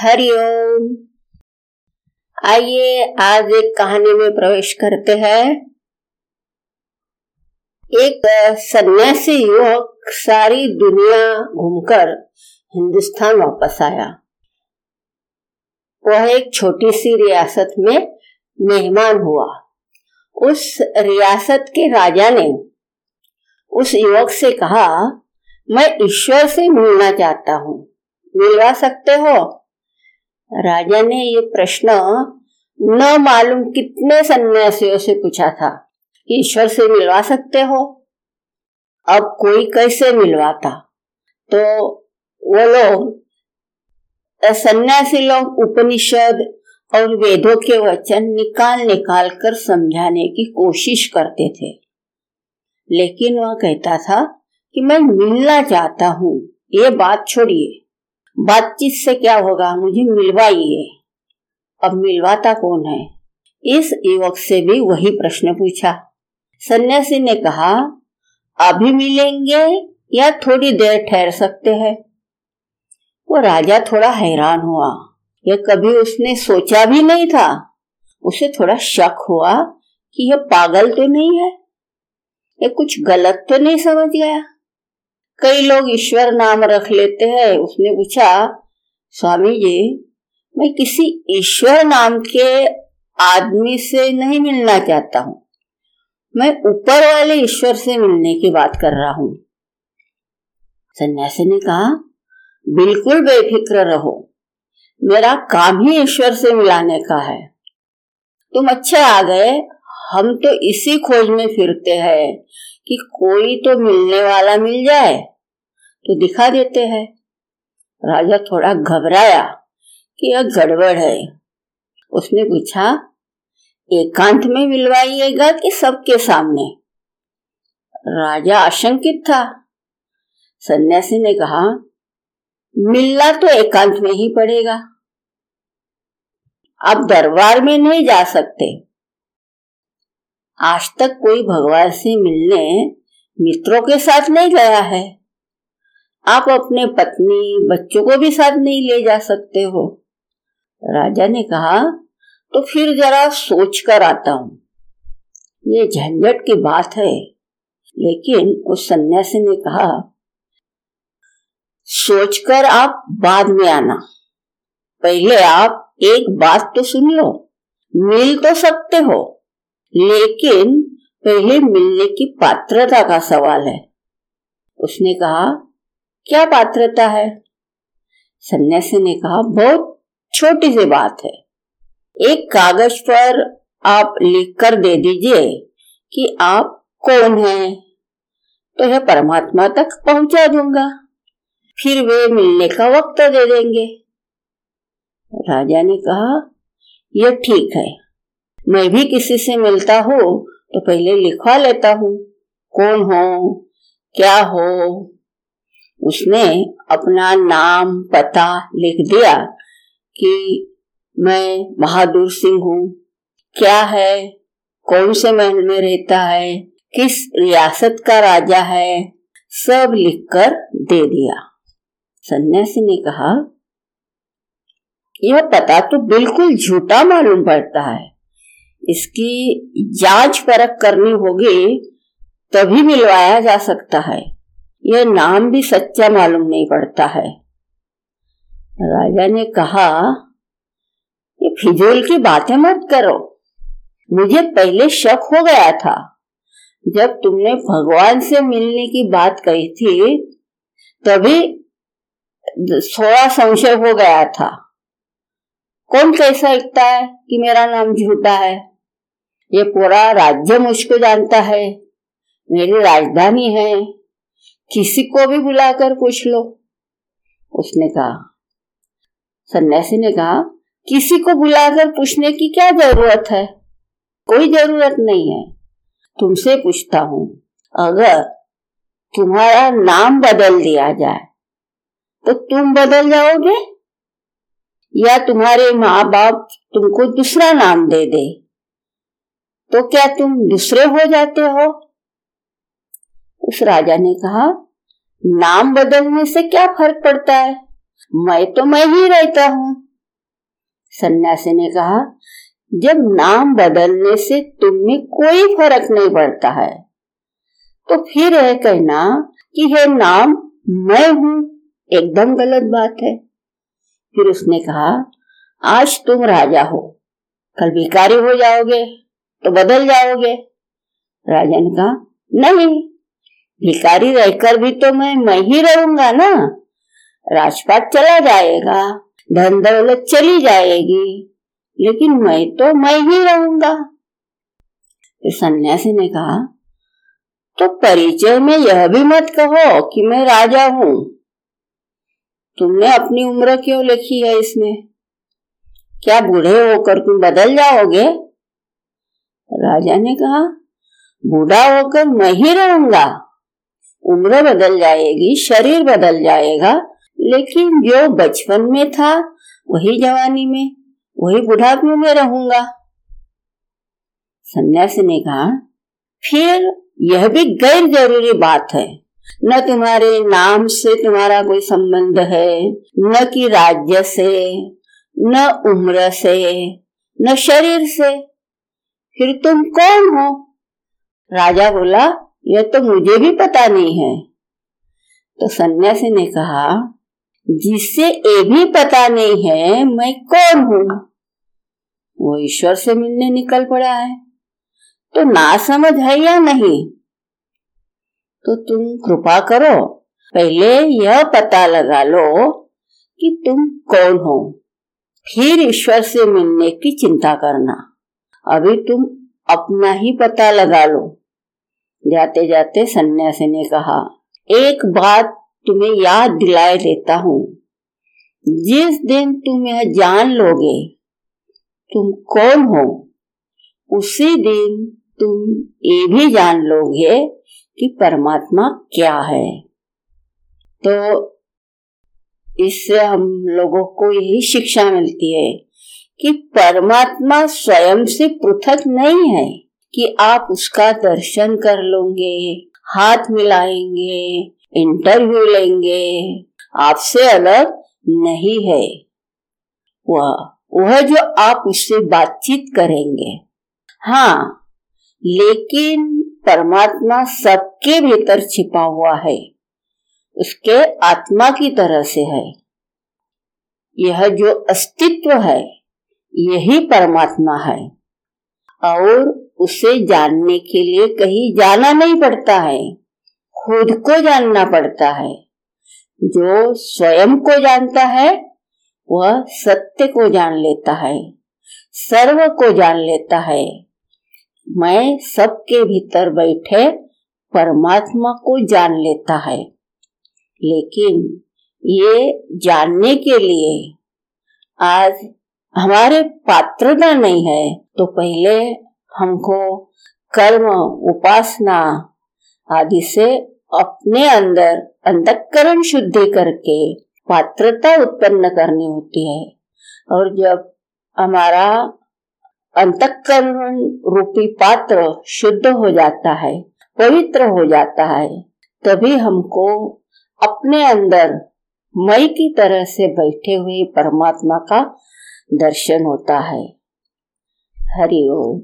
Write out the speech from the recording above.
हरिओम आइए आज एक कहानी में प्रवेश करते हैं। एक सन्यासी युवक सारी दुनिया घूमकर हिंदुस्तान वापस आया। वह एक छोटी सी रियासत में मेहमान हुआ। उस रियासत के राजा ने उस युवक से कहा, मैं ईश्वर से मिलना चाहता हूँ। मिलवा सकते हो? राजा ने ये प्रश्न न मालूम कितने सन्यासियों से पूछा था। ईश्वर से मिलवा सकते हो? अब कोई कैसे मिलवाता? तो वो लोग, सन्यासी लोग उपनिषद और वेदों के वचन निकाल निकाल कर समझाने की कोशिश करते थे। लेकिन वह कहता था कि मैं मिलना चाहता हूँ, ये बात छोड़िए। बातचीत से क्या होगा? मुझे मिलवाइए। अब मिलवाता कौन है? इस युवक से भी वही प्रश्न पूछा। सन्यासी ने कहा, अभी मिलेंगे या थोड़ी देर ठहर सकते हैं? वो राजा थोड़ा हैरान हुआ। यह कभी उसने सोचा भी नहीं था। उसे थोड़ा शक हुआ कि यह पागल तो नहीं है। ये कुछ गलत तो नहीं समझ गया। कई लोग ईश्वर नाम रख लेते हैं। उसने पूछा, स्वामी जी, मैं किसी ईश्वर नाम के आदमी से नहीं मिलना चाहता हूँ। मैं ऊपर वाले ईश्वर से मिलने की बात कर रहा हूँ। सन्यासी ने कहा, बिल्कुल बेफिक्र रहो। मेरा काम ही ईश्वर से मिलाने का है। तुम अच्छे आ गए हम तो इसी खोज में फिरते हैं कि कोई तो मिलने वाला मिल जाए। तो दिखा देते हैं। राजा थोड़ा घबराया कि यह गड़बड़ है। उसने पूछा, एकांत में मिलवाइएगा कि सबके सामने? राजा आशंकित था। सन्यासी ने कहा, मिलना तो एकांत में ही पड़ेगा। आप दरबार में नहीं जा सकते। आज तक कोई भगवान से मिलने मित्रों के साथ नहीं गया है। आप अपने पत्नी, बच्चों को भी साथ नहीं ले जा सकते हो। राजा ने कहा तो फिर जरा सोच कर आता हूँ। ये झंझट की बात है। लेकिन उस सन्यासी ने कहा सोचकर आप बाद में आना। पहले आप एक बात तो सुन लो। मिल तो सकते हो। लेकिन पहले मिलने की पात्रता का सवाल है। उसने कहा, क्या पात्रता है? सन्यासी ने कहा, बहुत छोटी सी बात है। एक कागज़ पर आप लिख कर दे दीजिए कि आप कौन हैं। तो यह परमात्मा तक पहुँचा दूँगा। फिर वे मिलने का वक्त दे देंगे। राजा ने कहा, यह ठीक है। मैं भी किसी से मिलता हूँ तो पहले लिखवा लेता हूँ। कौन हो? क्या हो? उसने अपना नाम पता लिख दिया कि मैं बहादुर सिंह हूँ। क्या है? कौन से महल में रहता है? किस रियासत का राजा है? सब लिखकर दे दिया। सन्यासी ने कहा, यह पता तो बिल्कुल झूठा मालूम पड़ता है। इसकी जाँच परख करनी होगी, तभी मिलवाया जा सकता है। यह नाम भी सच्चा मालूम नहीं पड़ता है। राजा ने कहा, ये फिजूल की बातें मत करो। मुझे पहले शक हो गया था। जब तुमने भगवान से मिलने की बात कही थी, तभी थोड़ा संशय हो गया था। कौन कैसा लिखता है कि मेरा नाम झूठा है? ये पूरा राज्य मुझको जानता है, मेरी राजधानी है, किसी को भी बुलाकर पूछ लो। उसने कहा, सन्यासी ने कहा, किसी को बुलाकर पूछने की क्या ज़रूरत है? कोई ज़रूरत नहीं है। तुमसे पूछता हूँ, अगर तुम्हारा नाम बदल दिया जाए तो तुम बदल जाओगे? या तुम्हारे माँ बाप तुमको दूसरा नाम दे दे? तो क्या तुम दूसरे हो जाते हो? उस राजा ने कहा, नाम बदलने से क्या फ़र्क पड़ता है? मैं तो मैं ही रहता हूँ। सन्यासी ने कहा, जब नाम बदलने से तुम में कोई फ़र्क नहीं पड़ता है। तो फिर यह कहना कि यह नाम, मैं हूँ, एकदम गलत बात है। फिर उसने कहा, आज तुम राजा हो, कल भिकारी हो जाओगे। तो बदल जाओगे। राजा ने कहा, नहीं भिकारी रहकर भी तो मैं मैं ही रहूँगा ना। राजपाट चला जाएगा धन दौलत चली जाएगी, लेकिन मैं तो मैं ही रहूँगा। सन्यासी ने कहा तो परिचय में यह भी मत कहो कि मैं राजा हूँ। तुमने अपनी उम्र क्यों लिखी है इसमें? क्या बूढ़े होकर तुम बदल जाओगे? राजा ने कहा, बूढ़ा होकर मैं ही रहूँगा। उम्र बदल जाएगी, शरीर बदल जाएगा, लेकिन जो बचपन में था, वही जवानी में, वही बुढ़ापे में रहूँगा। सन्यासी ने कहा, फिर यह भी गैर ज़रूरी बात है। न तुम्हारे नाम से तुम्हारा कोई संबंध है, न कि राज्य से, न उम्र से, न शरीर से। फिर तुम कौन हो? राजा बोला, यह तो मुझे भी पता नहीं है। तो सन्यासी ने कहा, जिससे ये भी पता नहीं है, मैं कौन हूँ? वो ईश्वर से मिलने निकल पड़ा है। तो ना समझ है या नहीं? तो तुम कृपा करो, पहले यह पता लगा लो कि तुम कौन हो। फिर ईश्वर से मिलने की चिंता करना। अभी तुम अपना ही पता लगा लो। जाते जाते सन्यासी ने कहा, एक बात तुम्हें याद दिलाए देता हूँ। जिस दिन तुम यह जान लोगे, तुम कौन हो, उसी दिन तुम ये भी जान लोगे कि परमात्मा क्या है। तो इससे हम लोगों को यही शिक्षा मिलती है कि परमात्मा स्वयं से पृथक नहीं है कि आप उसका दर्शन कर लोगे, हाथ मिलाएँगे इंटरव्यू लेंगे। आपसे अलग नहीं है। वह वह जो आप उससे बातचीत करेंगे। हाँ लेकिन परमात्मा सबके भीतर छिपा हुआ है। उसके आत्मा की तरह से है। यह जो अस्तित्व है यही परमात्मा है। और उसे जानने के लिए कहीं जाना नहीं पड़ता है। खुद को जानना पड़ता है। जो स्वयं को जानता है, वह सत्य को जान लेता है। सर्व को जान लेता है। मैं सबके भीतर बैठे परमात्मा को जान लेता है। लेकिन ये जानने के लिए आज हमारे पात्रता नहीं है तो पहले हमको कर्म, उपासना आदि से अपने अंदर, अंतकरण शुद्धि करके पात्रता उत्पन्न करनी होती है। और जब हमारा अंतकरण रूपी पात्र शुद्ध हो जाता है, पवित्र हो जाता है, तभी हमको अपने अंदर मई की तरह से बैठे हुए परमात्मा का दर्शन होता है। हरिओम